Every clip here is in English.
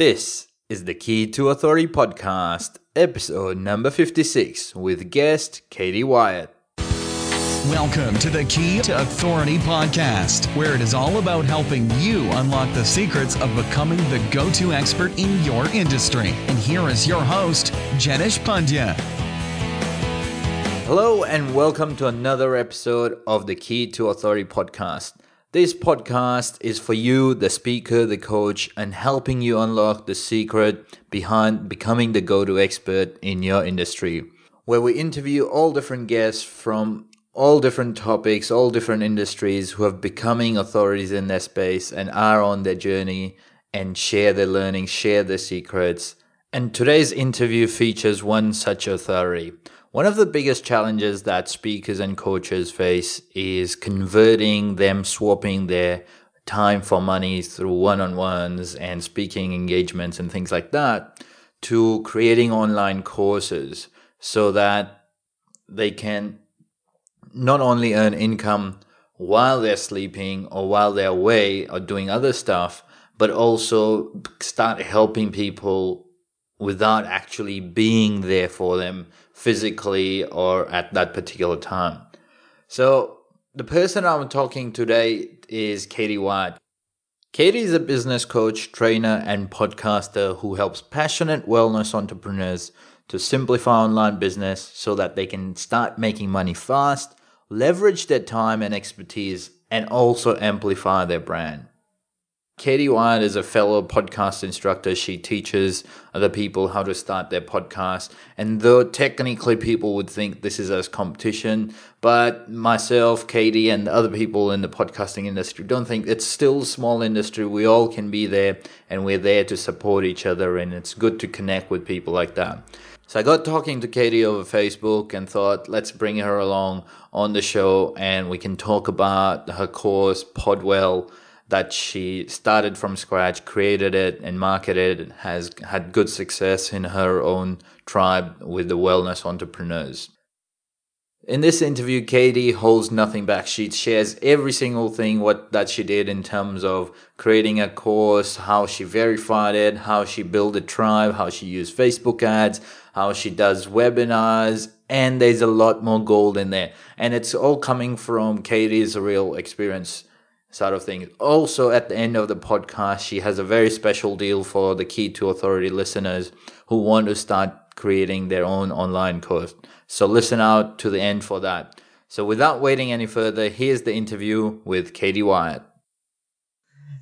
This is the Key to Authority podcast, episode number 56, with guest Katie Wyatt. Welcome to the Key to Authority podcast, where it is all about helping you unlock the secrets of becoming the go to expert in your industry. And here is your host, Jenish Pandya. Hello, and welcome to another episode of the Key to Authority podcast. This podcast is for you, the speaker, the coach, and helping you unlock the secret behind becoming the go to expert in your industry. Where we interview all different guests from all different topics, all different industries who have becoming authorities in their space and are on their journey and share their learning, share their secrets. And today's interview features one such authority. One of the biggest challenges that speakers and coaches face is converting them, swapping their time for money through one on ones and speaking engagements and things like that to creating online courses so that they can not only earn income while they're sleeping or while they're away or doing other stuff, but also start helping people without actually being there for them physically or at that particular time. So, the person I'm talking today is Katie Wyatt. Katie is a business coach, trainer, and podcaster who helps passionate wellness entrepreneurs to simplify online business so that they can start making money fast, leverage their time and expertise, and also amplify their brand. Katie Wyatt is a fellow podcast instructor. She teaches other people how to start their podcast. And though technically people would think this is a competition, but myself, Katie, and other people in the podcasting industry don't think it's still a small industry. We all can be there and we're there to support each other. And it's good to connect with people like that. So I got talking to Katie over Facebook and thought, let's bring her along on the show and we can talk about her course, Podwell that she started from scratch, created it, and marketed it, has had good success in her own tribe with the wellness entrepreneurs. In this interview, Katie holds nothing back. She shares every single thing what that she did in terms of creating a course, how she verified it, how she built a tribe, how she used Facebook ads, how she does webinars, and there's a lot more gold in there. And it's all coming from Katie's real experience side of things. Also, at the end of the podcast, she has a very special deal for the Key to Authority listeners who want to start creating their own online course. So listen out to the end for that. So without waiting any further, here's the interview with Katie Wyatt.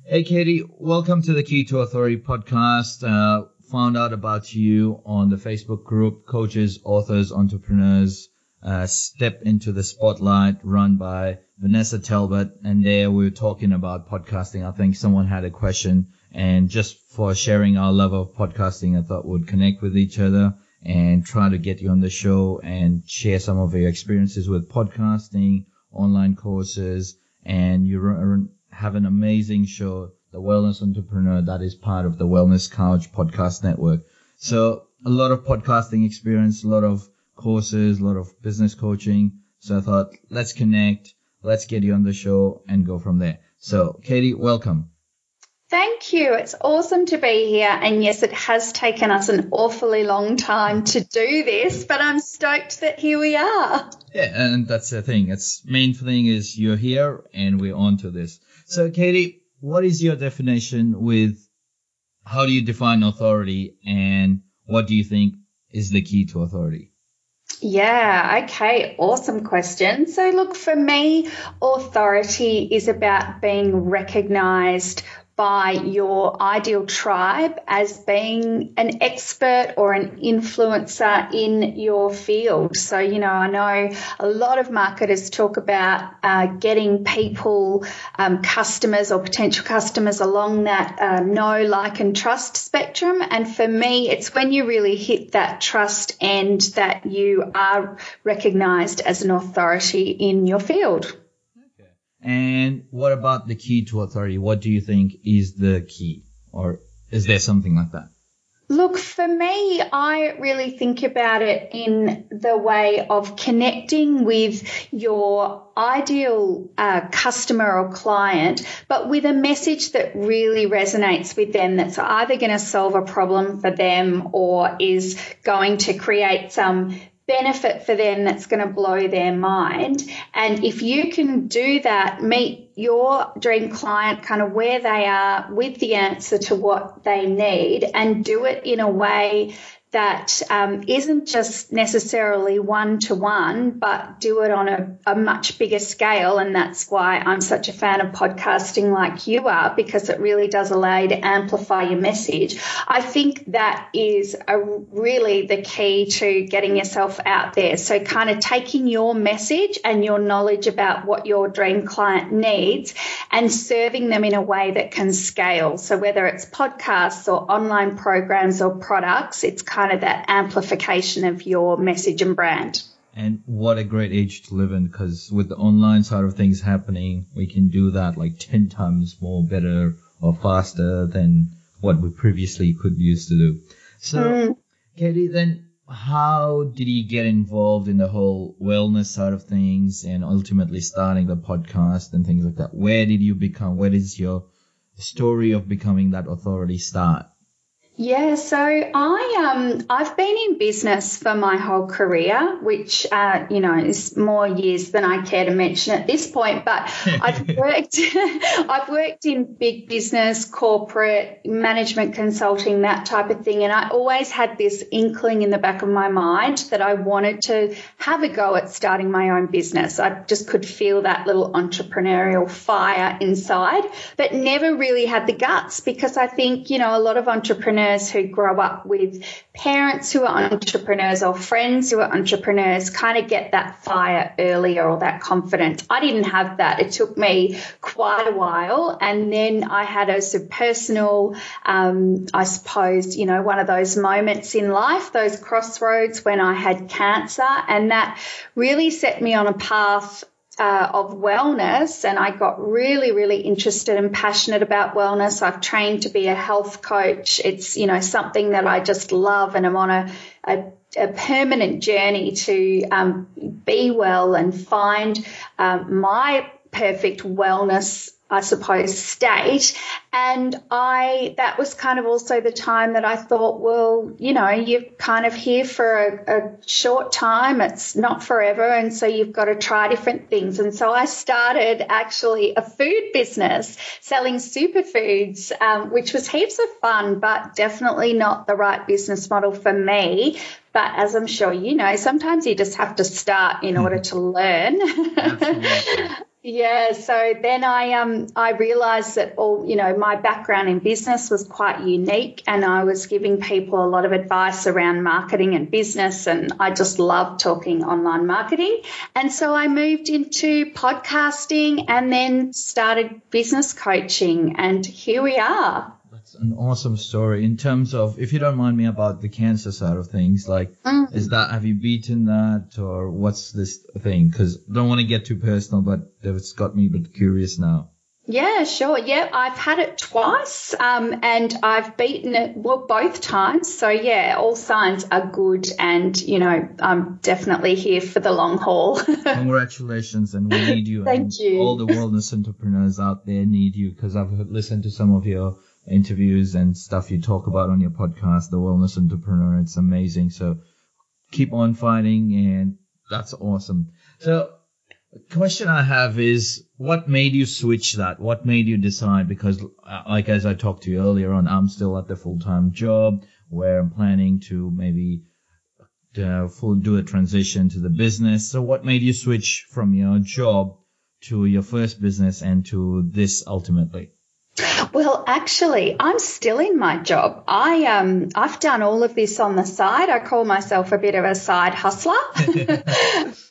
Hey, Katie, welcome to the Key to Authority podcast. Uh, found out about you on the Facebook group, Coaches, Authors, Entrepreneurs, uh, Step into the Spotlight, run by Vanessa Talbot, and there we were talking about podcasting. I think someone had a question, and just for sharing our love of podcasting, I thought we'd connect with each other and try to get you on the show and share some of your experiences with podcasting, online courses, and you have an amazing show, The Wellness Entrepreneur, that is part of the Wellness Couch podcast network. So a lot of podcasting experience, a lot of courses, a lot of business coaching. So I thought, let's connect let's get you on the show and go from there. So, Katie, welcome. Thank you. It's awesome to be here. And yes, it has taken us an awfully long time to do this, but I'm stoked that here we are. Yeah, and that's the thing. It's main thing is you're here and we're on to this. So, Katie, what is your definition with how do you define authority and what do you think is the key to authority? Yeah, okay, awesome question. So, look, for me, authority is about being recognized by your ideal tribe as being an expert or an influencer in your field. So, you know, I know a lot of marketers talk about uh, getting people, um, customers or potential customers along that uh, know, like, and trust spectrum. And for me, it's when you really hit that trust end that you are recognized as an authority in your field. And what about the key to authority? What do you think is the key? Or is there something like that? Look, for me, I really think about it in the way of connecting with your ideal uh, customer or client, but with a message that really resonates with them that's either going to solve a problem for them or is going to create some benefit for them that's going to blow their mind. And if you can do that, meet your dream client kind of where they are with the answer to what they need and do it in a way that um, not just necessarily one to one, but do it on a, a, much bigger scale. And that's why I'm such a fan of podcasting like you are, because it really does allow you to amplify your message. I think that is a, really the key to getting yourself out there. So, kind of taking your message and your knowledge about what your dream client needs and serving them in a way that can scale. So, whether it's podcasts or online programs or products, it's kind kind of that amplification of your message and brand. And what a great age to live in because with the online side of things happening, we can do that like 10 times more better or faster than what we previously could used to do. So, mm. Katie, then how did you get involved in the whole wellness side of things and ultimately starting the podcast and things like that? Where did you become, where does your story of becoming that authority start? Yeah, so I um I've been in business for my whole career, which uh, you know is more years than I care to mention at this point. But I've worked I've worked in big business, corporate management consulting, that type of thing, and I always had this inkling in the back of my mind that I wanted to have a go at starting my own business. I just could feel that little entrepreneurial fire inside, but never really had the guts because I think you know a lot of entrepreneurs entrepreneurs who grow up with parents who are entrepreneurs or friends who are entrepreneurs kind of get that fire earlier or that confidence. I didn't have that. It took me quite a while. And then I had a sort of personal, um, I suppose, you know, one of those moments in life, those crossroads when I had cancer. And that really set me on a path uh, of wellness and I got really, really interested and passionate about wellness. I've trained to be a health coach. It's, you know, something that I just love and I'm on a, a, a permanent journey to um, be well and find um, my perfect wellness I suppose, state. And I, that was kind of also the time that I thought, well, you know, you're kind of here for a, a short time. It's not forever. And so you've got to try different things. And so I started actually a food business selling superfoods, um, which was heaps of fun, but definitely not the right business model for me. But as I'm sure you know, sometimes you just have to start in order to learn. Yeah, so then I um I realized that all you know my background in business was quite unique and I was giving people a lot of advice around marketing and business and I just loved talking online marketing. And so I moved into podcasting and then started business coaching and here we are an awesome story in terms of if you don't mind me about the cancer side of things like mm. is that have you beaten that or what's this thing because don't want to get too personal but it's got me a bit curious now yeah, sure. Yeah, I've had it twice, um, and I've beaten it well both times. So yeah, all signs are good, and you know, I'm definitely here for the long haul. Congratulations, and we need you. Thank you. All the wellness entrepreneurs out there need you because I've listened to some of your interviews and stuff you talk about on your podcast, The Wellness Entrepreneur. It's amazing. So keep on fighting and that's awesome. So question I have is what made you switch that? What made you decide? Because uh, like as I talked to you earlier on, I'm still at the full-time job where I'm planning to maybe uh, full do a transition to the business. So what made you switch from your job to your first business and to this ultimately? Well, actually, I'm still in my job. I um I've done all of this on the side. I call myself a bit of a side hustler.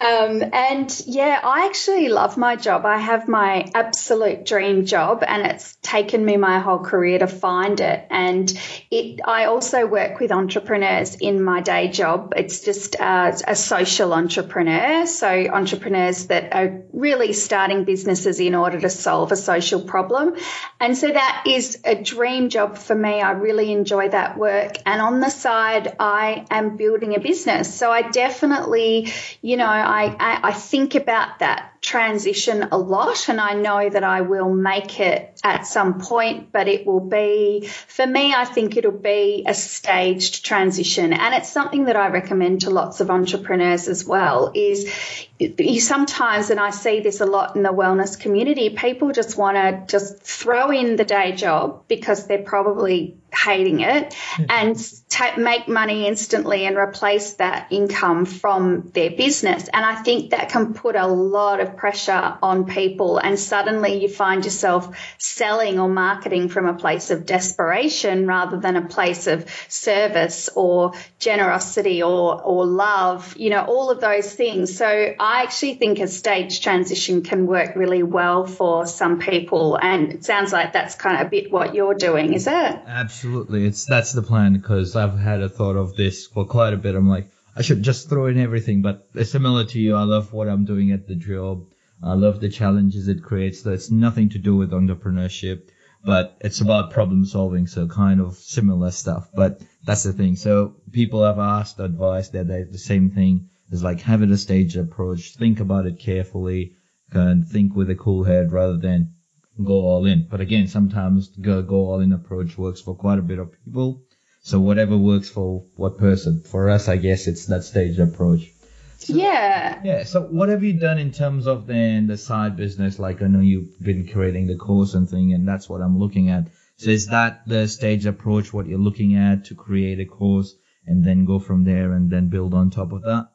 um, and yeah, I actually love my job. I have my absolute dream job, and it's taken me my whole career to find it. And it I also work with entrepreneurs in my day job. It's just uh, a social entrepreneur, so entrepreneurs that are really starting businesses in order to solve a social problem. And so that is a dream job for me. I really enjoy that work. And on the side, I am building a business. So I definitely, you know, I, I, I think about that transition a lot and I know that I will make it at some point, but it will be, for me, I think it'll be a staged transition. And it's something that I recommend to lots of entrepreneurs as well is you sometimes, and I see this a lot in the wellness community, people just want to just throw in the day job because they're probably hating it mm-hmm. and make money instantly and replace that income from their business. And I think that can put a lot of pressure on people. And suddenly you find yourself selling or marketing from a place of desperation rather than a place of service or generosity or, or love, you know, all of those things. So I actually think a stage transition can work really well for some people. And it sounds like that's kind of a bit what you're doing, is it? Absolutely. It's, that's the plan because I've had a thought of this for quite a bit. I'm like, I should just throw in everything, but it's similar to you, I love what I'm doing at the job. I love the challenges it creates. It's nothing to do with entrepreneurship, but it's about problem solving. So kind of similar stuff, but that's the thing. So people have asked advice that they the same thing is like having a staged approach. Think about it carefully and think with a cool head rather than go all in. But again, sometimes the go all in approach works for quite a bit of people. So whatever works for what person. For us, I guess it's that staged approach. So, yeah. Yeah. So what have you done in terms of then the side business? Like I know you've been creating the course and thing, and that's what I'm looking at. So is that the stage approach what you're looking at to create a course and then go from there and then build on top of that?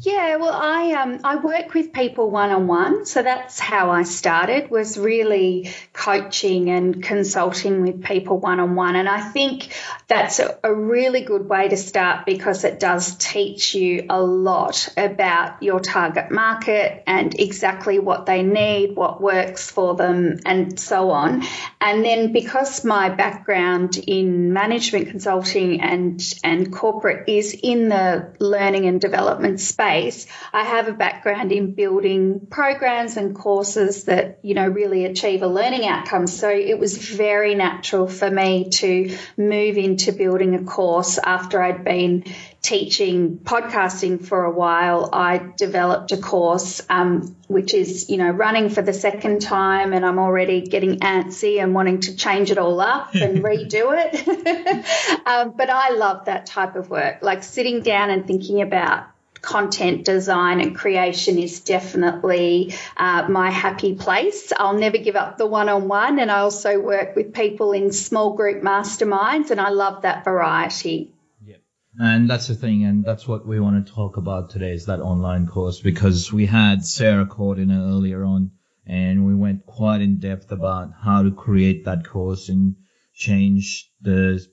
Yeah, well, I um, I work with people one on one, so that's how I started. Was really coaching and consulting with people one on one, and I think that's a, a, really good way to start because it does teach you a lot about your target market and exactly what they need, what works for them, and so on. And then because my background in management consulting and and corporate is in the learning and development space, I have a background in building programs and courses that, you know, really achieve a learning outcome. So it was very natural for me to move into building a course after I'd been teaching podcasting for a while. I developed a course, um, which is, you know, running for the second time and I'm already getting antsy and wanting to change it all up and redo it. um, but I love that type of work, like sitting down and thinking about content design and creation is definitely uh, my happy place. I'll never give up the one on one, and I also work with people in small group masterminds, and I love that variety. And that's the thing, and that's what we want to talk about today is that online course because we had Sarah Cordiner earlier on, and we went quite in depth about how to create that course and change the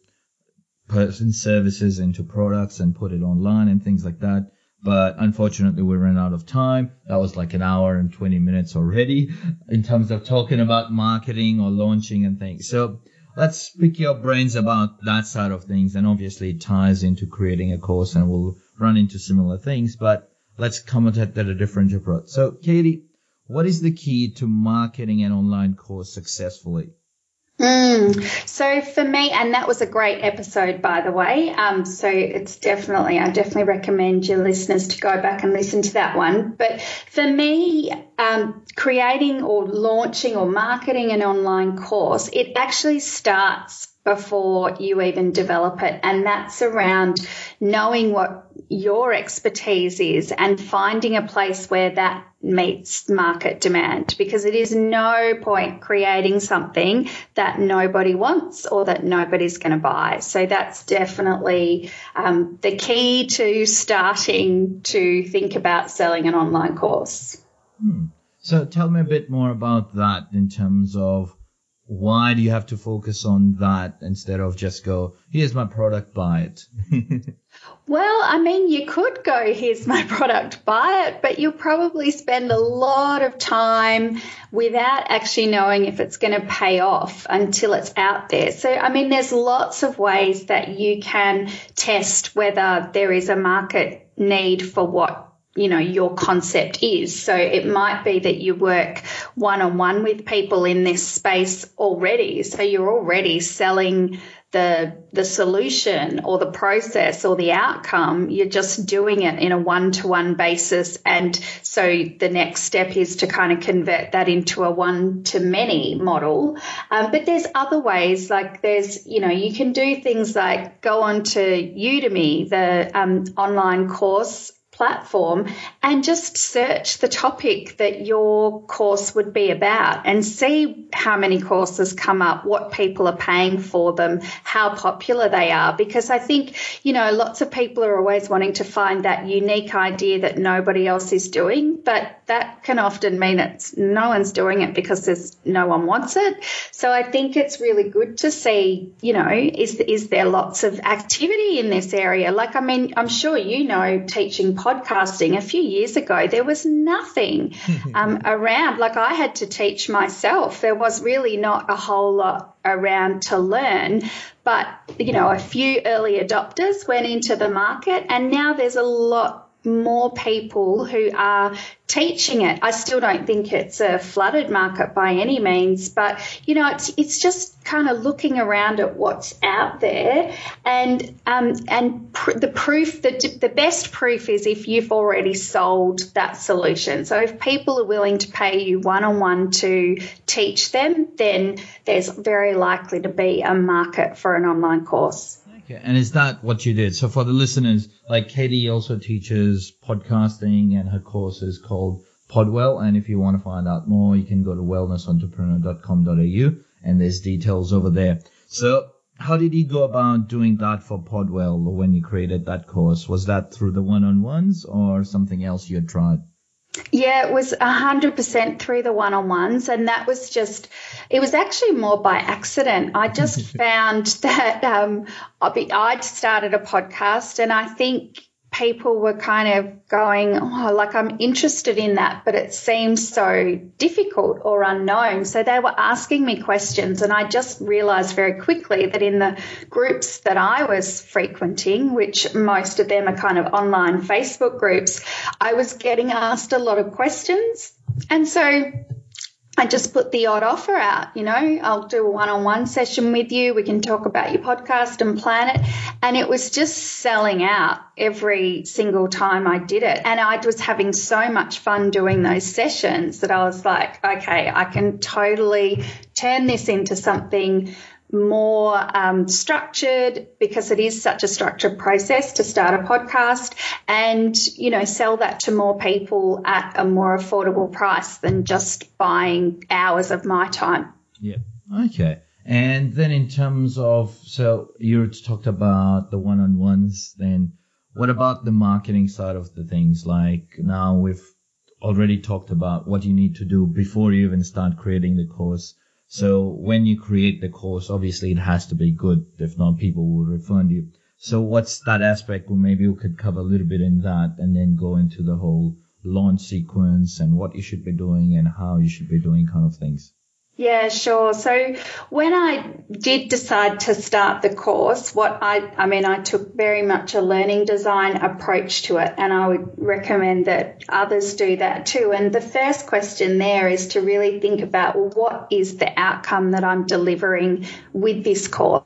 person services into products and put it online and things like that but unfortunately we ran out of time. That was like an hour and 20 minutes already in terms of talking about marketing or launching and things. So let's pick your brains about that side of things. And obviously it ties into creating a course and we'll run into similar things, but let's come at at a different approach. So Katie, what is the key to marketing an online course successfully? Mm. So for me, and that was a great episode, by the way. Um, so it's definitely, I definitely recommend your listeners to go back and listen to that one. But for me, um, creating or launching or marketing an online course, it actually starts before you even develop it. And that's around knowing what your expertise is and finding a place where that meets market demand because it is no point creating something that nobody wants or that nobody's going to buy. So that's definitely um, the key to starting to think about selling an online course. Hmm. So tell me a bit more about that in terms of why do you have to focus on that instead of just go, here's my product, buy it? well, I mean, you could go, here's my product, buy it, but you'll probably spend a lot of time without actually knowing if it's going to pay off until it's out there. So, I mean, there's lots of ways that you can test whether there is a market need for what you know your concept is. So it might be that you work one on one with people in this space already. So you're already selling the the solution or the process or the outcome. You're just doing it in a one-to-one basis. And so the next step is to kind of convert that into a one-to-many model. Um, but there's other ways like there's you know you can do things like go on to udemy the um, online course platform and just search the topic that your course would be about and see how many courses come up, what people are paying for them, how popular they are. Because I think, you know, lots of people are always wanting to find that unique idea that nobody else is doing, but that can often mean it's no one's doing it because there's no one wants it. So I think it's really good to see, you know, is is there lots of activity in this area? Like I mean, I'm sure you know teaching podcasting a few years ago, there was nothing um, around. Like I had to teach myself. There was really not a whole lot around to learn. But, you know, a few early adopters went into the market and now there's a lot more people who are teaching it. I still don't think it's a flooded market by any means, but you know, it's it's just kind of looking around at what's out there, and um, and pr- the proof the the best proof is if you've already sold that solution. So if people are willing to pay you one on one to teach them, then there's very likely to be a market for an online course. Okay, and is that what you did? So for the listeners, like Katie also teaches podcasting and her course is called Podwell. And if you want to find out more, you can go to wellnessentrepreneur.com.au and there's details over there. So how did you go about doing that for Podwell when you created that course? Was that through the one-on-ones or something else you had tried? Yeah, it was 100% through the one on ones. And that was just, it was actually more by accident. I just found that um, I'd started a podcast and I think people were kind of going, oh, like I'm interested in that, but it seems so difficult or unknown. So they were asking me questions, and I just realized very quickly that in the groups that I was frequenting, which most of them are kind of online Facebook groups, I was getting asked a lot of questions. And so I just put the odd offer out, you know, I'll do a one on one session with you. We can talk about your podcast and plan it. And it was just selling out every single time I did it. And I was having so much fun doing those sessions that I was like, okay, I can totally turn this into something more um, structured because it is such a structured process to start a podcast and you know sell that to more people at a more affordable price than just buying hours of my time. Yeah. Okay. And then in terms of so you talked about the one-on-ones then what about the marketing side of the things? Like now we've already talked about what you need to do before you even start creating the course so when you create the course, obviously it has to be good. If not, people will refund you. So what's that aspect? Well, maybe we could cover a little bit in that and then go into the whole launch sequence and what you should be doing and how you should be doing kind of things. Yeah, sure. So when I did decide to start the course, what I, I mean, I took very much a learning design approach to it, and I would recommend that others do that too. And the first question there is to really think about well, what is the outcome that I'm delivering with this course?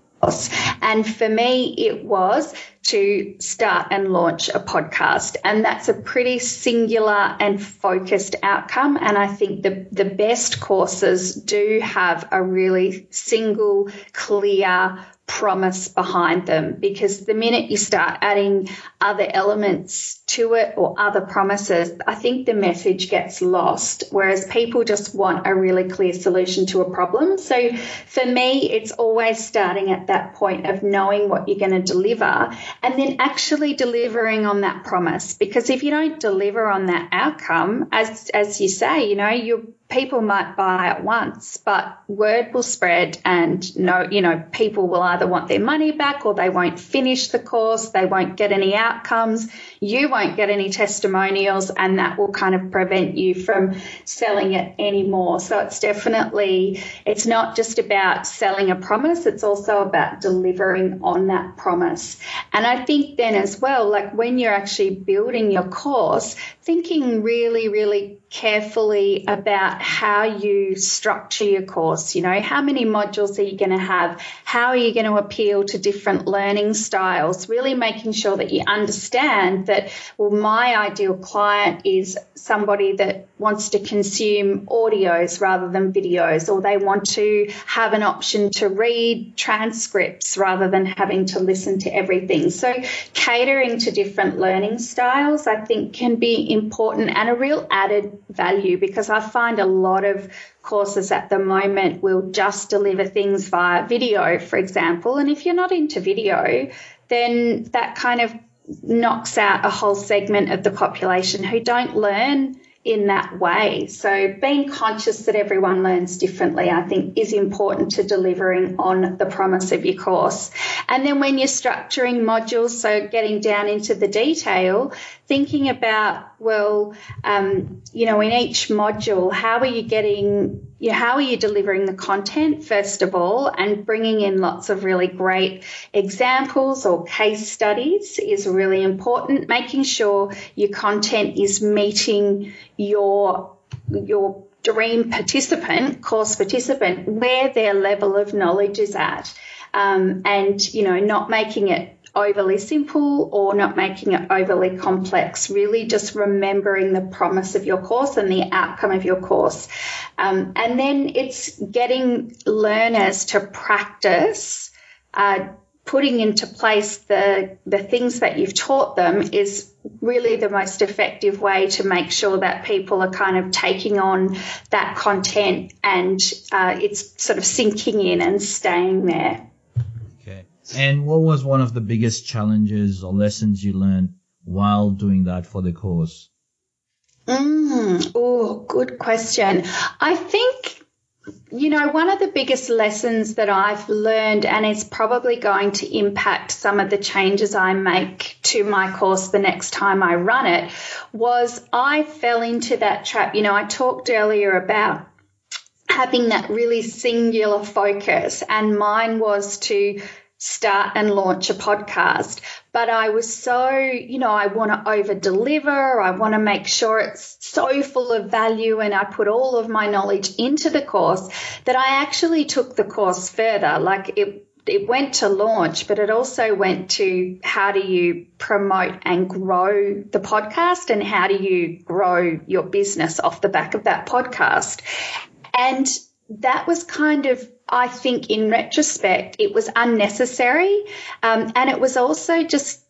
And for me, it was to start and launch a podcast. And that's a pretty singular and focused outcome. And I think the, the best courses do have a really single, clear, promise behind them because the minute you start adding other elements to it or other promises, I think the message gets lost. Whereas people just want a really clear solution to a problem. So for me, it's always starting at that point of knowing what you're going to deliver and then actually delivering on that promise. Because if you don't deliver on that outcome, as, as you say, you know, you people might buy at once, but word will spread and no, you know, people will either want their money back or they won't finish the course, they won't get any outcomes, you won't get any testimonials, and that will kind of prevent you from selling it anymore. So it's definitely, it's not just about selling a promise, it's also about delivering on that promise. And I think then as well, like when you're actually building your course, thinking really, really carefully about how you structure your course. You know, how many modules are you going to have? How are you going to appeal to different learning styles? Really making sure that you understand that, well, my ideal client is somebody that wants to consume audios rather than videos, or they want to have an option to read transcripts rather than having to listen to everything. So, catering to different learning styles, I think, can be important and a real added value because I find a lot of courses at the moment will just deliver things via video, for example. And if you're not into video, then that kind of knocks out a whole segment of the population who don't learn in that way. So being conscious that everyone learns differently, I think is important to delivering on the promise of your course. And then when you're structuring modules, so getting down into the detail, thinking about, well, um, you know, in each module, how are you getting, you know, how are you delivering the content, first of all, and bringing in lots of really great examples or case studies is really important. Making sure your content is meeting your, your dream participant, course participant, where their level of knowledge is at. Um, and, you know, not making it overly simple or not making it overly complex. Really just remembering the promise of your course and the outcome of your course. Um, and then it's getting learners to practice. Uh, putting into place the the things that you've taught them is really the most effective way to make sure that people are kind of taking on that content and uh, it's sort of sinking in and staying there. And what was one of the biggest challenges or lessons you learned while doing that for the course? Mm, oh, good question. I think, you know, one of the biggest lessons that I've learned, and it's probably going to impact some of the changes I make to my course the next time I run it, was I fell into that trap. You know, I talked earlier about having that really singular focus, and mine was to start and launch a podcast. But I was so, you know, I want to over deliver. I want to make sure it's so full of value and I put all of my knowledge into the course that I actually took the course further. Like it, it went to launch, but it also went to how do you promote and grow the podcast and how do you grow your business off the back of that podcast. And that was kind of I think in retrospect, it was unnecessary. Um, and it was also just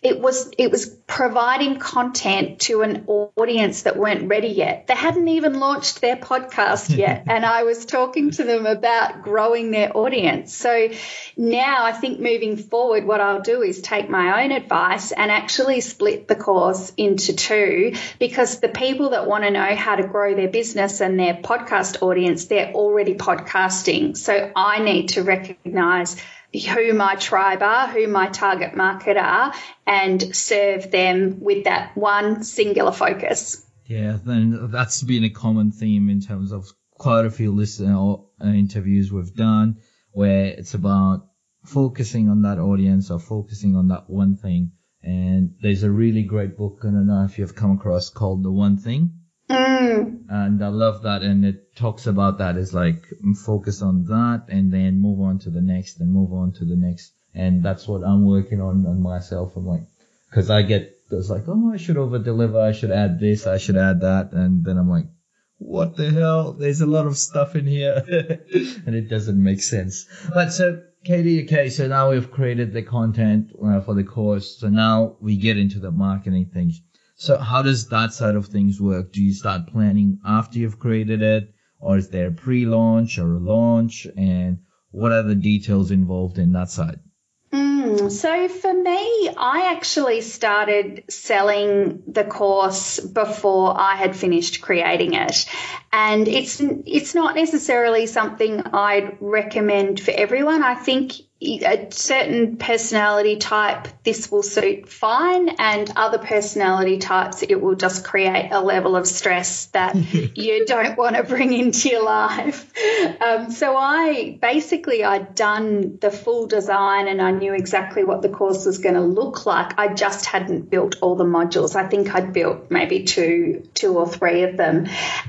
it was it was providing content to an audience that weren't ready yet. They hadn't even launched their podcast yet, and I was talking to them about growing their audience. So now I think moving forward, what I'll do is take my own advice and actually split the course into two because the people that want to know how to grow their business and their podcast audience, they're already podcasting. So I need to recognize who my tribe are, who my target market are, and serve them with that one singular focus. Yeah, then that's been a common theme in terms of quite a few listener interviews we've done, where it's about focusing on that audience or focusing on that one thing. And there's a really great book, I don't know if you've come across, called The One Thing. Mm. And I love that. And it talks about that is like focus on that and then move on to the next and move on to the next. And that's what I'm working on on myself. I'm like, cause I get, it's like, oh, I should over deliver. I should add this. I should add that. And then I'm like, what the hell? There's a lot of stuff in here and it doesn't make sense. But so Katie, okay, so now we've created the content uh, for the course. So now we get into the marketing things. So how does that side of things work? Do you start planning after you've created it? Or is there a pre-launch or a launch? And what are the details involved in that side? Mm, so for me, I actually started selling the course before I had finished creating it. And it's it's not necessarily something I'd recommend for everyone. I think a certain personality type, this will suit fine, and other personality types, it will just create a level of stress that you don't want to bring into your life. Um, so I basically I'd done the full design and I knew exactly what the course was going to look like. I just hadn't built all the modules. I think I'd built maybe two, two or three of them,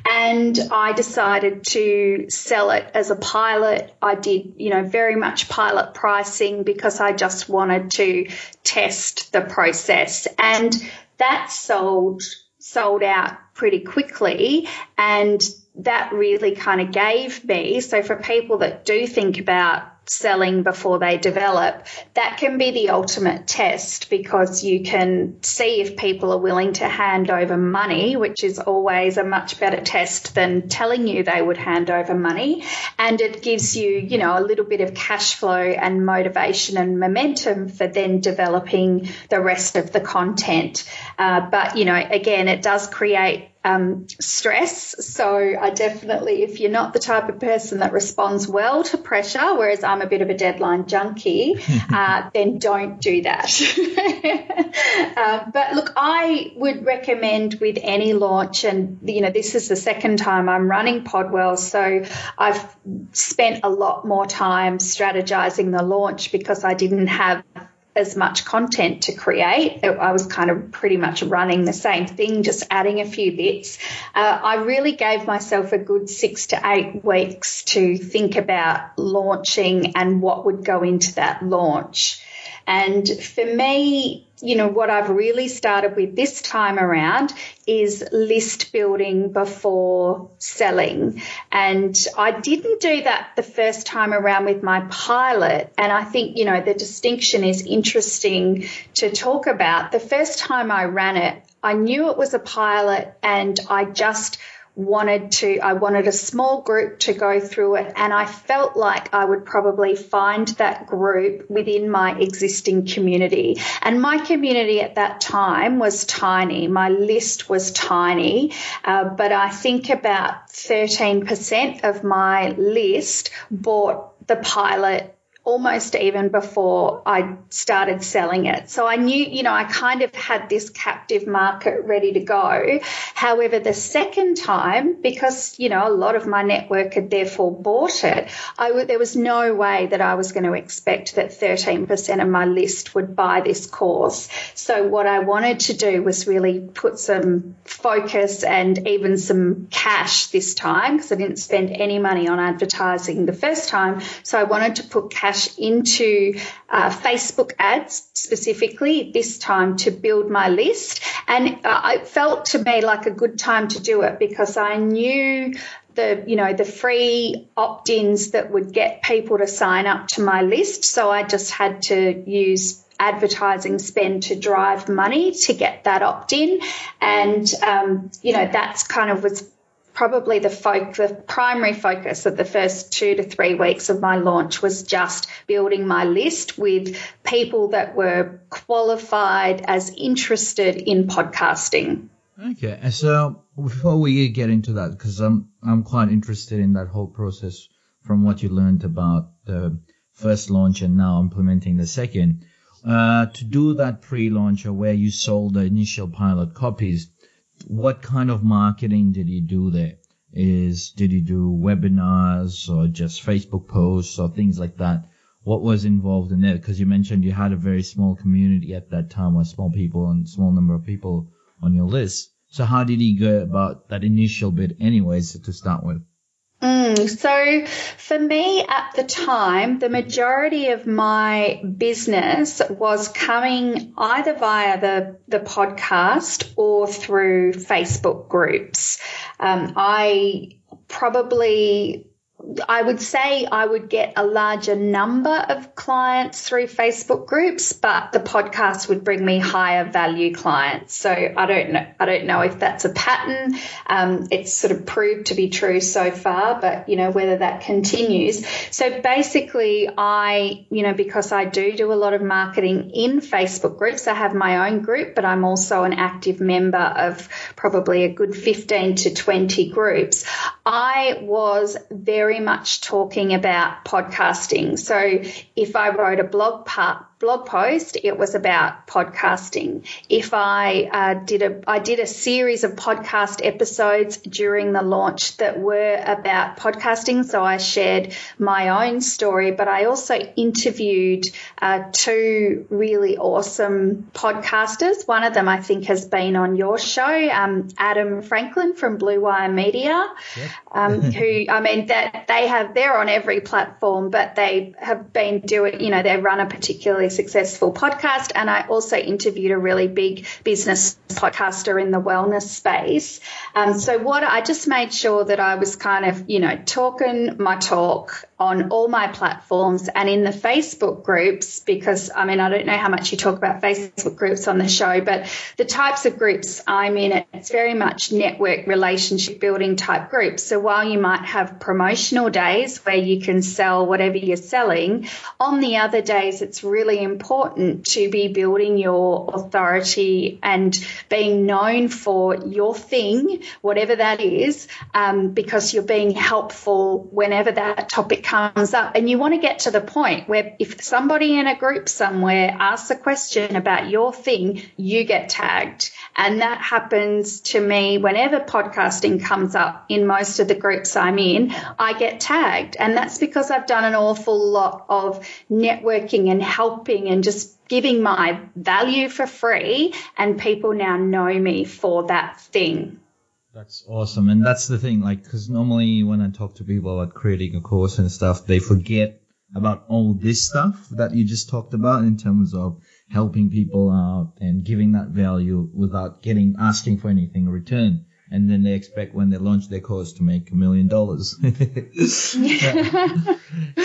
and I decided to sell it as a pilot. I did, you know, very much pilot pricing because I just wanted to test the process. And that sold sold out pretty quickly and that really kind of gave me so for people that do think about selling before they develop, that can be the ultimate test because you can see if people are willing to hand over money, which is always a much better test than telling you they would hand over money. And it gives you, you know, a little bit of cash flow and motivation and momentum for then developing the rest of the content. Uh, but, you know, again, it does create um, stress. So I definitely, if you're not the type of person that responds well to pressure, whereas I'm a bit of a deadline junkie, uh, then don't do that. uh, but look, I would recommend with any launch, and you know, this is the second time I'm running Podwell, so I've spent a lot more time strategizing the launch because I didn't have as much content to create. I was kind of pretty much running the same thing, just adding a few bits. Uh, I really gave myself a good six to eight weeks to think about launching and what would go into that launch. And for me, you know, what I've really started with this time around is list building before selling. And I didn't do that the first time around with my pilot. And I think, you know, the distinction is interesting to talk about. The first time I ran it, I knew it was a pilot and I just wanted to, I wanted a small group to go through it. And I felt like I would probably find that group within my existing community. And my community at that time was tiny. My list was tiny. Uh, but I think about 13% of my list bought the pilot almost even before I started selling it. So I knew, you know, I kind of had this captive market ready to go. However, the second time, because, you know, a lot of my network had therefore bought it, there was no way that I was going to expect that 13% of my list would buy this course. So what I wanted to do was really put some focus and even some cash this time because I didn't spend any money on advertising the first time. So I wanted to put cash cash into uh, Facebook ads specifically this time to build my list. And uh, it felt to me like a good time to do it because I knew the you know the free opt-ins that would get people to sign up to my list so i just had to use advertising spend to drive money to get that opt-in and um, you know that's kind of was probably the, fo- the primary focus of the first two to three weeks of my launch was just building my list with people that were qualified as interested in podcasting. Okay, so before we get into that, because I'm I'm quite interested in that whole process from what you learned about the first launch and now implementing the second. Uh, to do that pre-launch where you sold the initial pilot copies, what kind of marketing did you do there? Is did you do webinars or just Facebook posts or things like that? What was involved in there? Because you mentioned you had a very small community at that time, or small people and small number of people on your list. So how did you go about that initial bit, anyways, to start with? Mm, so for me at the time, the majority of my business was coming either via the, the podcast or through Facebook groups. Um, I probably I would say I would get a larger number of clients through Facebook groups, but the podcast would bring me higher value clients. So I don't know. I don't know if that's a pattern. Um, it's sort of proved to be true so far, but you know whether that continues. So basically, I you know because I do do a lot of marketing in Facebook groups. I have my own group, but I'm also an active member of probably a good 15 to 20 groups. I was very very much talking about podcasting. So if I wrote a blog part, blog post, it was about podcasting. If I uh, did a, I did a series of podcast episodes during the launch that were about podcasting. So I shared my own story, but I also interviewed uh, two really awesome podcasters. One of them I think has been on your show, um, Adam Franklin from Bluewire Media, yep. um, who I mean that they have they're on every platform, but they have been doing you know they run a particularly successful podcast. And I also interviewed a really big business podcaster in the wellness space. Um, so what I just made sure that I was kind of, you know, talking my talk on all my platforms and in the Facebook groups, because I mean, I don't know how much you talk about Facebook groups on the show, but the types of groups I'm in, it's very much network relationship building type groups. So while you might have promotional days where you can sell whatever you're selling, on the other days, it's really important to be building your authority and being known for your thing, whatever that is, um, because you're being helpful whenever that topic comes up. And you want to get to the point where if somebody in a group somewhere asks a question about your thing, you get tagged. And that happens to me whenever podcasting comes up in most of the groups I'm in, I get tagged. And that's because I've done an awful lot of networking and helping and just giving my value for free. And people now know me for that thing. That's awesome. And that's the thing, like, because normally when I talk to people about creating a course and stuff, they forget about all this stuff that you just talked about in terms of helping people out and giving that value without getting, asking for anything in return. And then they expect when they launch their course to make a million dollars.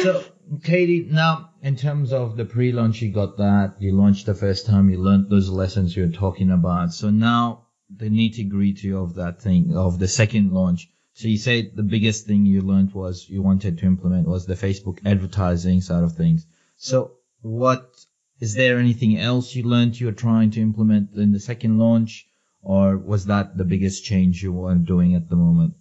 So, Katie, now in terms of the pre-launch, you got that. You launched the first time. You learned those lessons you're talking about. So now the nitty gritty of that thing of the second launch. So you said the biggest thing you learned was you wanted to implement was the Facebook advertising side of things. So what is there anything else you learned you're trying to implement in the second launch, or was that the biggest change you are doing at the moment?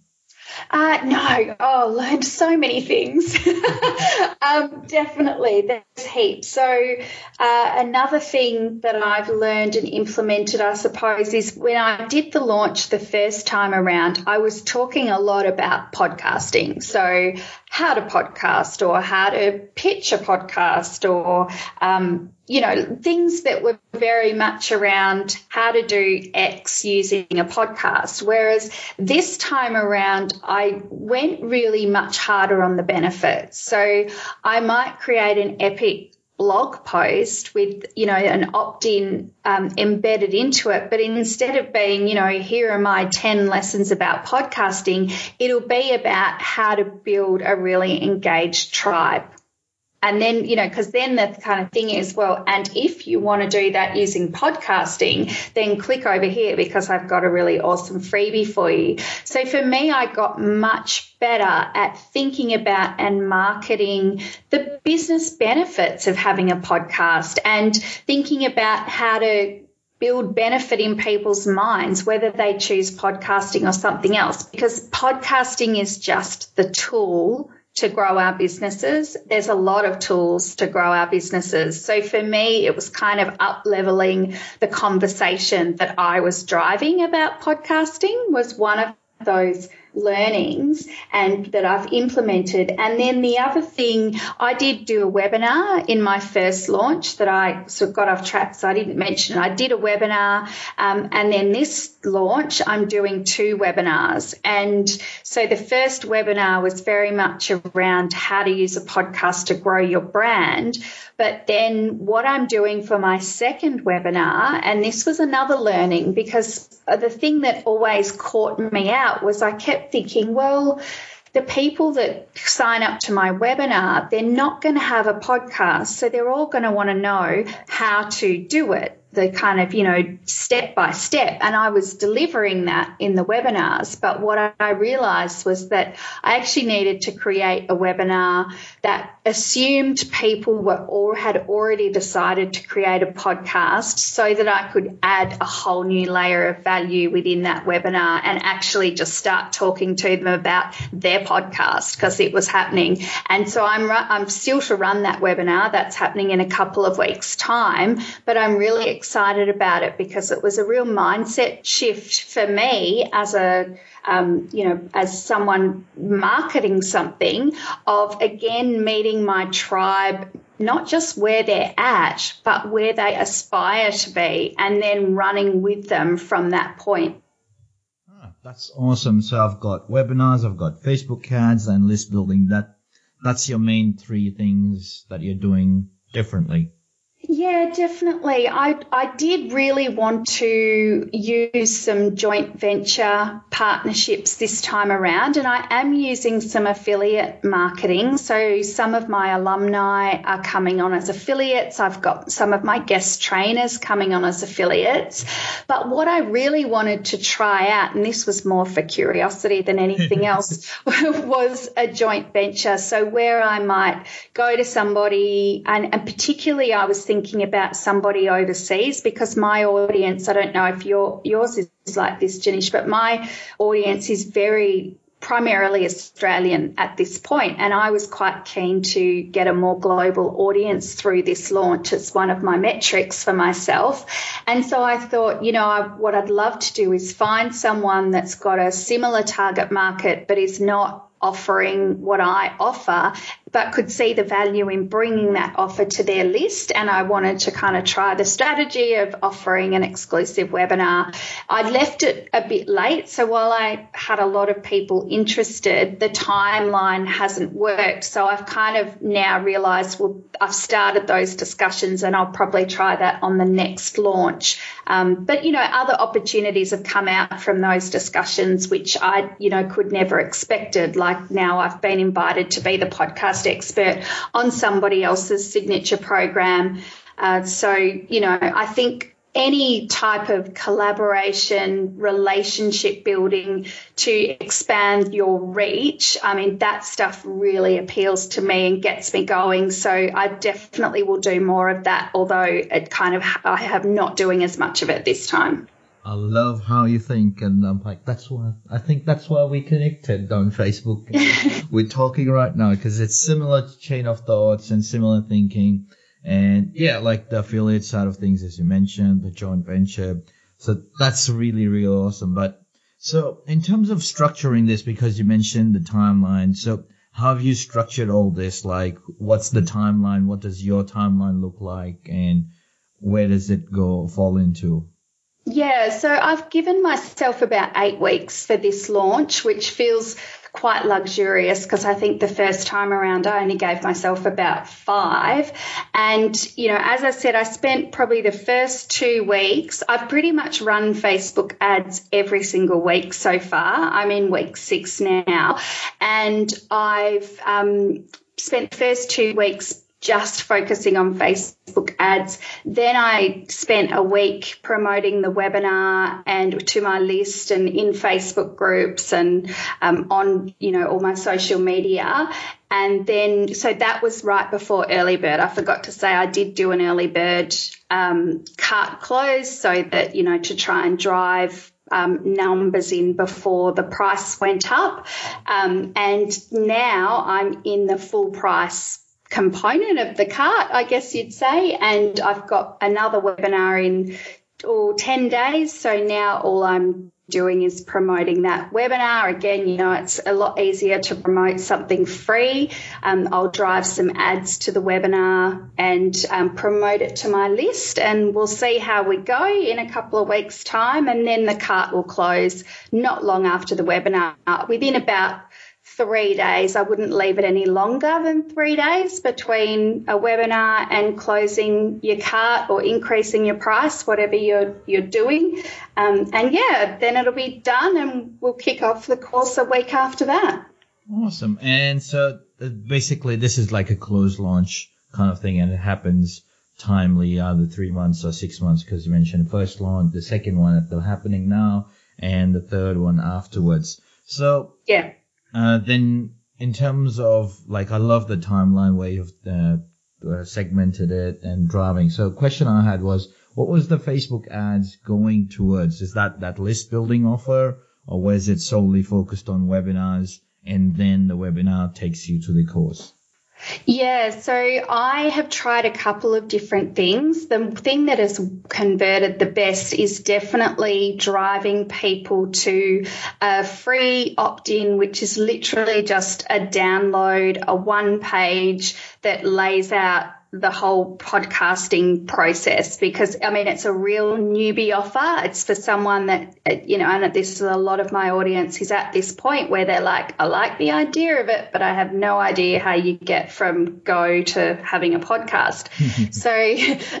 Uh, no, oh, learned so many things. um, definitely, there's heaps. So, uh, another thing that I've learned and implemented, I suppose, is when I did the launch the first time around, I was talking a lot about podcasting. So, how to podcast or how to pitch a podcast or um, you know, things that were very much around how to do X using a podcast. Whereas this time around, I went really much harder on the benefits. So I might create an epic blog post with, you know, an opt in um, embedded into it. But instead of being, you know, here are my 10 lessons about podcasting, it'll be about how to build a really engaged tribe. And then, you know, because then the kind of thing is, well, and if you want to do that using podcasting, then click over here because I've got a really awesome freebie for you. So for me, I got much better at thinking about and marketing the business benefits of having a podcast and thinking about how to build benefit in people's minds, whether they choose podcasting or something else, because podcasting is just the tool to grow our businesses. There's a lot of tools to grow our businesses. So for me, it was kind of up leveling the conversation that I was driving about podcasting was one of those learnings and that I've implemented. And then the other thing, I did do a webinar in my first launch that I sort of got off track, so I didn't mention. I did a webinar, um, and then this launch, I'm doing two webinars. And so the first webinar was very much around how to use a podcast to grow your brand. But then what I'm doing for my second webinar, and this was another learning because the thing that always caught me out was I kept thinking, well, the people that sign up to my webinar, they're not going to have a podcast. So they're all going to want to know how to do it. The kind of, you know, step by step. And I was delivering that in the webinars. But what I realized was that I actually needed to create a webinar that assumed people were or had already decided to create a podcast so that I could add a whole new layer of value within that webinar and actually just start talking to them about their podcast because it was happening. And so I'm, I'm still to run that webinar. That's happening in a couple of weeks time, but I'm really excited about it because it was a real mindset shift for me as a um, you know, as someone marketing something, of again meeting my tribe, not just where they're at, but where they aspire to be, and then running with them from that point. Ah, that's awesome. So I've got webinars, I've got Facebook ads, and list building. That that's your main three things that you're doing differently. Yeah, definitely. I, I did really want to use some joint venture partnerships this time around, and I am using some affiliate marketing. So, some of my alumni are coming on as affiliates. I've got some of my guest trainers coming on as affiliates. But what I really wanted to try out, and this was more for curiosity than anything else, was a joint venture. So, where I might go to somebody, and, and particularly I was thinking, thinking about somebody overseas because my audience, I don't know if your yours is like this, Jenish, but my audience is very primarily Australian at this point, and I was quite keen to get a more global audience through this launch. It's one of my metrics for myself. And so I thought, you know, I, what I'd love to do is find someone that's got a similar target market but is not offering what I offer but could see the value in bringing that offer to their list. And I wanted to kind of try the strategy of offering an exclusive webinar. I left it a bit late. So while I had a lot of people interested, the timeline hasn't worked. So I've kind of now realized, well, I've started those discussions and I'll probably try that on the next launch. Um, but, you know, other opportunities have come out from those discussions, which I, you know, could never expected. Like now I've been invited to be the podcast expert on somebody else's signature program. Uh, so, you know, I think any type of collaboration, relationship building to expand your reach, I mean, that stuff really appeals to me and gets me going. So I definitely will do more of that, although it kind of, I have not doing as much of it this time. I love how you think, and I'm like, that's why I think that's why we connected on Facebook. We're talking right now because it's similar chain of thoughts and similar thinking, and yeah, like the affiliate side of things, as you mentioned, the joint venture. So that's really, really awesome. But so in terms of structuring this, because you mentioned the timeline, so how have you structured all this? Like, what's the timeline? What does your timeline look like, and where does it go fall into? Yeah, so I've given myself about eight weeks for this launch, which feels quite luxurious because I think the first time around I only gave myself about five. And, you know, as I said, I spent probably the first two weeks, I've pretty much run Facebook ads every single week so far. I'm in week six now. And I've um, spent the first two weeks just focusing on Facebook ads. Then I spent a week promoting the webinar and to my list and in Facebook groups and um, on, you know, all my social media. And then, so that was right before early bird. I forgot to say I did do an early bird um, cart close so that, you know, to try and drive um, numbers in before the price went up. Um, and now I'm in the full price component of the cart, I guess you'd say. And I've got another webinar in oh, 10 days. So now all I'm doing is promoting that webinar. Again, you know, it's a lot easier to promote something free. Um, I'll drive some ads to the webinar and um, promote it to my list, and we'll see how we go in a couple of weeks' time. And then the cart will close not long after the webinar, within about three days. I wouldn't leave it any longer than three days between a webinar and closing your cart or increasing your price, whatever you're you're doing. Um, and yeah, then it'll be done, and we'll kick off the course a week after that. Awesome. And so uh, basically, this is like a closed launch kind of thing, and it happens timely, either three months or six months, because you mentioned first launch, the second one that's happening now, and the third one afterwards. So yeah. Uh, then in terms of like, I love the timeline where you've uh, uh, segmented it and driving. So question I had was, what was the Facebook ads going towards? Is that that list building offer, or was it solely focused on webinars, and then the webinar takes you to the course? Yeah, so I have tried a couple of different things. The thing that has converted the best is definitely driving people to a free opt in, which is literally just a download, a one page that lays out the whole podcasting process because I mean it's a real newbie offer. It's for someone that you know, and this is a lot of my audience is at this point where they're like, I like the idea of it, but I have no idea how you get from go to having a podcast. so,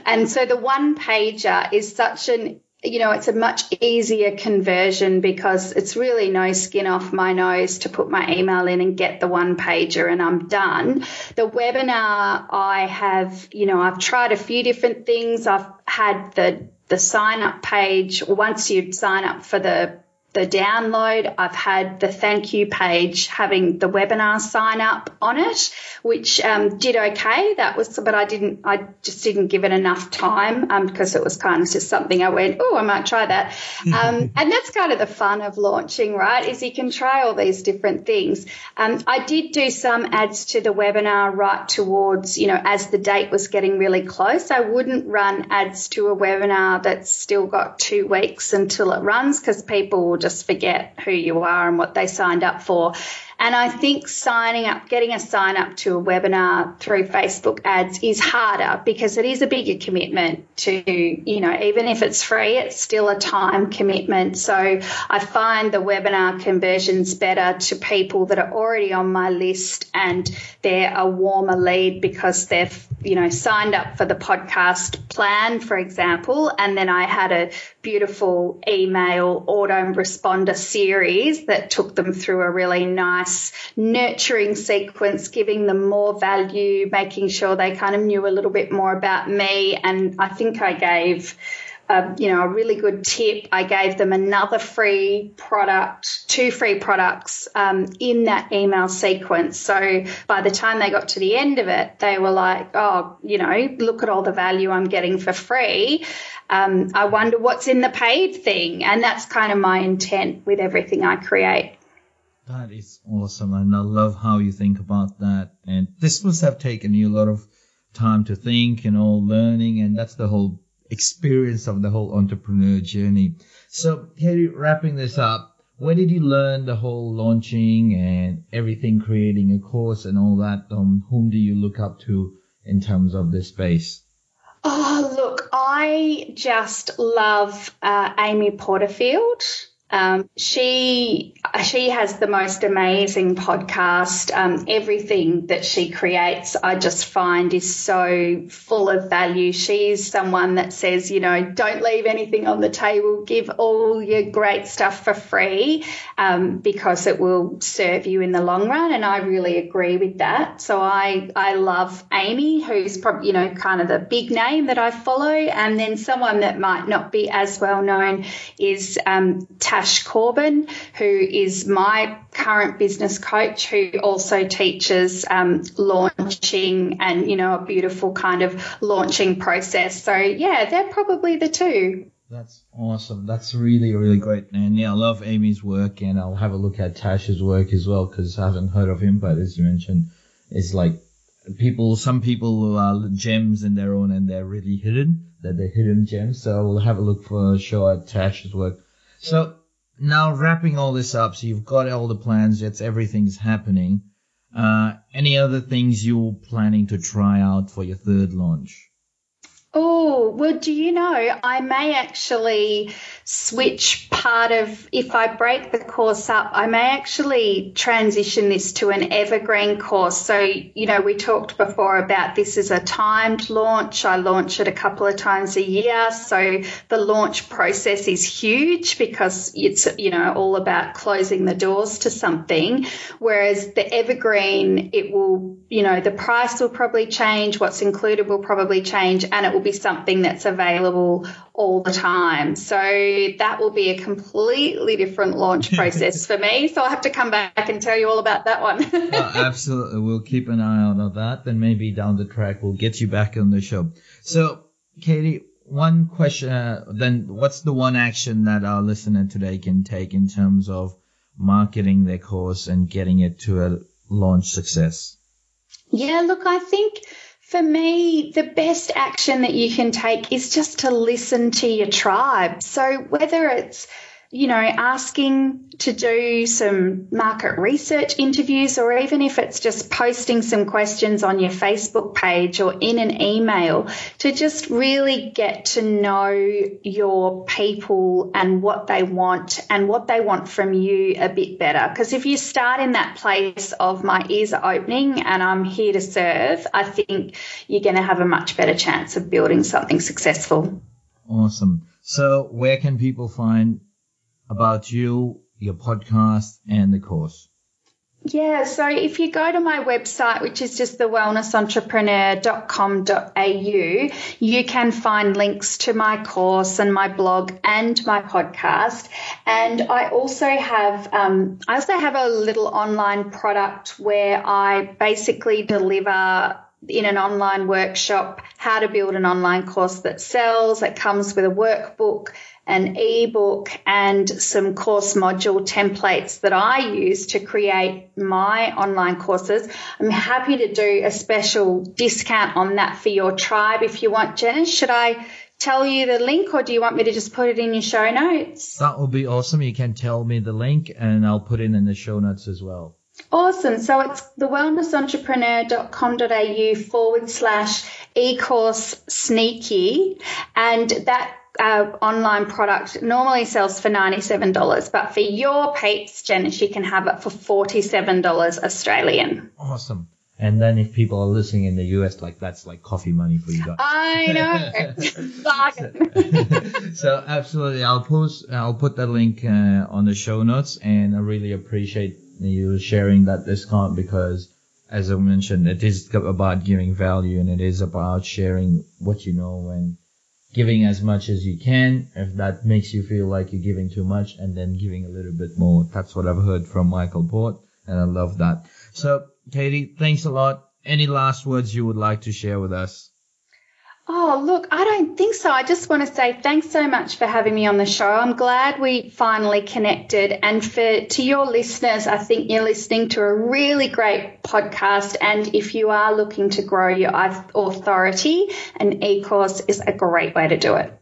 and so the one pager is such an you know, it's a much easier conversion because it's really no skin off my nose to put my email in and get the one pager and I'm done. The webinar, I have, you know, I've tried a few different things. I've had the the sign up page once you sign up for the the download. I've had the thank you page having the webinar sign up on it, which um, did okay. That was, but I didn't, I just didn't give it enough time um, because it was kind of just something I went, oh, I might try that. Um, and that's kind of the fun of launching, right? Is you can try all these different things. Um, I did do some ads to the webinar right towards, you know, as the date was getting really close. I wouldn't run ads to a webinar that's still got two weeks until it runs because people will just forget who you are and what they signed up for. And I think signing up, getting a sign up to a webinar through Facebook ads is harder because it is a bigger commitment to, you know, even if it's free, it's still a time commitment. So I find the webinar conversions better to people that are already on my list and they're a warmer lead because they've, you know, signed up for the podcast plan, for example. And then I had a beautiful email autoresponder series that took them through a really nice nurturing sequence, giving them more value, making sure they kind of knew a little bit more about me. And I think I gave a, you know, a really good tip. I gave them another free product, two free products um, in that email sequence. So by the time they got to the end of it, they were like, oh, you know, look at all the value I'm getting for free. Um, I wonder what's in the paid thing. And that's kind of my intent with everything I create. That is awesome. And I love how you think about that. And this must have taken you a lot of time to think and all learning. And that's the whole experience of the whole entrepreneur journey. So, Katie, wrapping this up, where did you learn the whole launching and everything, creating a course and all that? Um, whom do you look up to in terms of this space? Oh, look, I just love uh, Amy Porterfield. Um, she she has the most amazing podcast. Um, everything that she creates, I just find is so full of value. She's someone that says, you know, don't leave anything on the table. Give all your great stuff for free um, because it will serve you in the long run. And I really agree with that. So I I love Amy, who's probably you know kind of the big name that I follow, and then someone that might not be as well known is um, Tash Corbin, who is my current business coach, who also teaches um, launching and, you know, a beautiful kind of launching process. So, yeah, they're probably the two. That's awesome. That's really, really great. And yeah, I love Amy's work and I'll have a look at Tash's work as well because I haven't heard of him, but as you mentioned, it's like people, some people are gems in their own and they're really hidden, that they're hidden gems. So I'll have a look for sure at Tash's work. So now wrapping all this up, so you've got all the plans, it's everything's happening. Uh, any other things you're planning to try out for your third launch? Oh, well, do you know, I may actually switch part of, if I break the course up, I may actually transition this to an evergreen course. So, you know, we talked before about this is a timed launch. I launch it a couple of times a year. So the launch process is huge because it's, you know, all about closing the doors to something. Whereas the evergreen, it will, you know, the price will probably change. What's included will probably change and it will be something that's available all the time. So that will be a completely different launch process for me. So I'll have to come back and tell you all about that one. absolutely. We'll keep an eye out on that. Then maybe down the track we'll get you back on the show. So, Katie, one question, uh, then what's the one action that our listener today can take in terms of marketing their course and getting it to a launch success? Yeah, look, I think for me, the best action that you can take is just to listen to your tribe. So whether it's you know, asking to do some market research interviews, or even if it's just posting some questions on your Facebook page or in an email to just really get to know your people and what they want and what they want from you a bit better. Because if you start in that place of my ears are opening and I'm here to serve, I think you're going to have a much better chance of building something successful. Awesome. So, where can people find about you, your podcast, and the course? Yeah, so if you go to my website, which is just thewellnessentrepreneur.com.au, you can find links to my course and my blog and my podcast. And I also have, um, I also have a little online product where I basically deliver in an online workshop how to build an online course that sells. It comes with a workbook an ebook and some course module templates that I use to create my online courses. I'm happy to do a special discount on that for your tribe if you want, Janice. Should I tell you the link or do you want me to just put it in your show notes? That would be awesome. You can tell me the link and I'll put it in the show notes as well. Awesome. So it's thewellnessentrepreneur.com.au forward slash e-course sneaky. And that uh, online product normally sells for $97, but for your peeps, Janice, you can have it for $47 Australian. Awesome. And then if people are listening in the US, like that's like coffee money for you guys. I know. so absolutely, I'll post, I'll put that link uh, on the show notes, and I really appreciate you sharing that discount because, as I mentioned, it is about giving value and it is about sharing what you know and giving as much as you can. If that makes you feel like you're giving too much and then giving a little bit more. That's what I've heard from Michael Port and I love that. So Katie, thanks a lot. Any last words you would like to share with us? Oh, look, I don't think so. I just want to say thanks so much for having me on the show. I'm glad we finally connected. And for to your listeners, I think you're listening to a really great podcast. And if you are looking to grow your authority, an e-course is a great way to do it.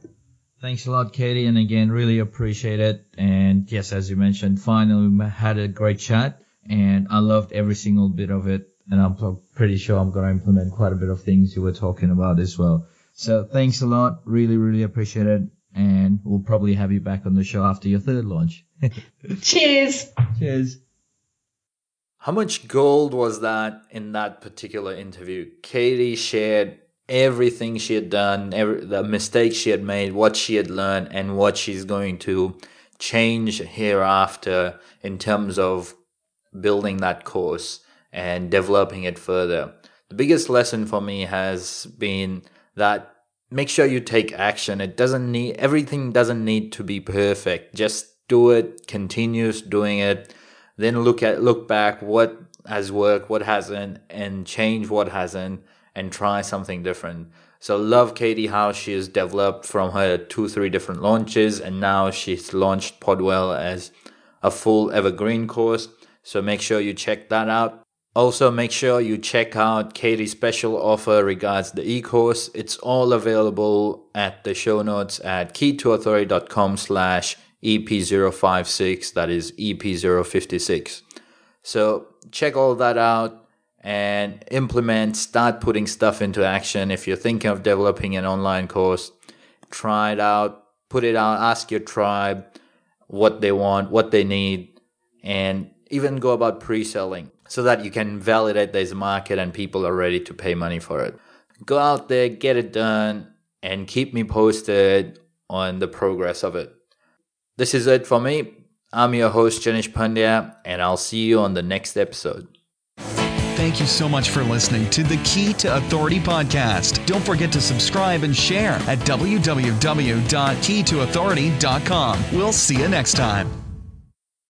Thanks a lot, Katie. And again, really appreciate it. And yes, as you mentioned, finally we had a great chat and I loved every single bit of it. And I'm pretty sure I'm going to implement quite a bit of things you were talking about as well. So thanks a lot. Really, really appreciate it. And we'll probably have you back on the show after your third launch. Cheers. Cheers. How much gold was that in that particular interview? Katie shared everything she had done, every, the mistakes she had made, what she had learned, and what she's going to change hereafter in terms of building that course and developing it further. The biggest lesson for me has been that make sure you take action. It doesn't need everything doesn't need to be perfect. Just do it, continues doing it, then look at look back what has worked, what hasn't, and change what hasn't, and try something different. So love Katie how she has developed from her two, three different launches, and now she's launched Podwell as a full evergreen course. So make sure you check that out. Also, make sure you check out Katie's special offer regards the e-course. It's all available at the show notes at key2authority.com slash EP056. That is EP056. So check all that out and implement, start putting stuff into action. If you're thinking of developing an online course, try it out, put it out, ask your tribe what they want, what they need, and even go about pre selling so that you can validate a market and people are ready to pay money for it. Go out there, get it done, and keep me posted on the progress of it. This is it for me. I'm your host, Jenish Pandya, and I'll see you on the next episode. Thank you so much for listening to the Key to Authority podcast. Don't forget to subscribe and share at www.keytoauthority.com. We'll see you next time.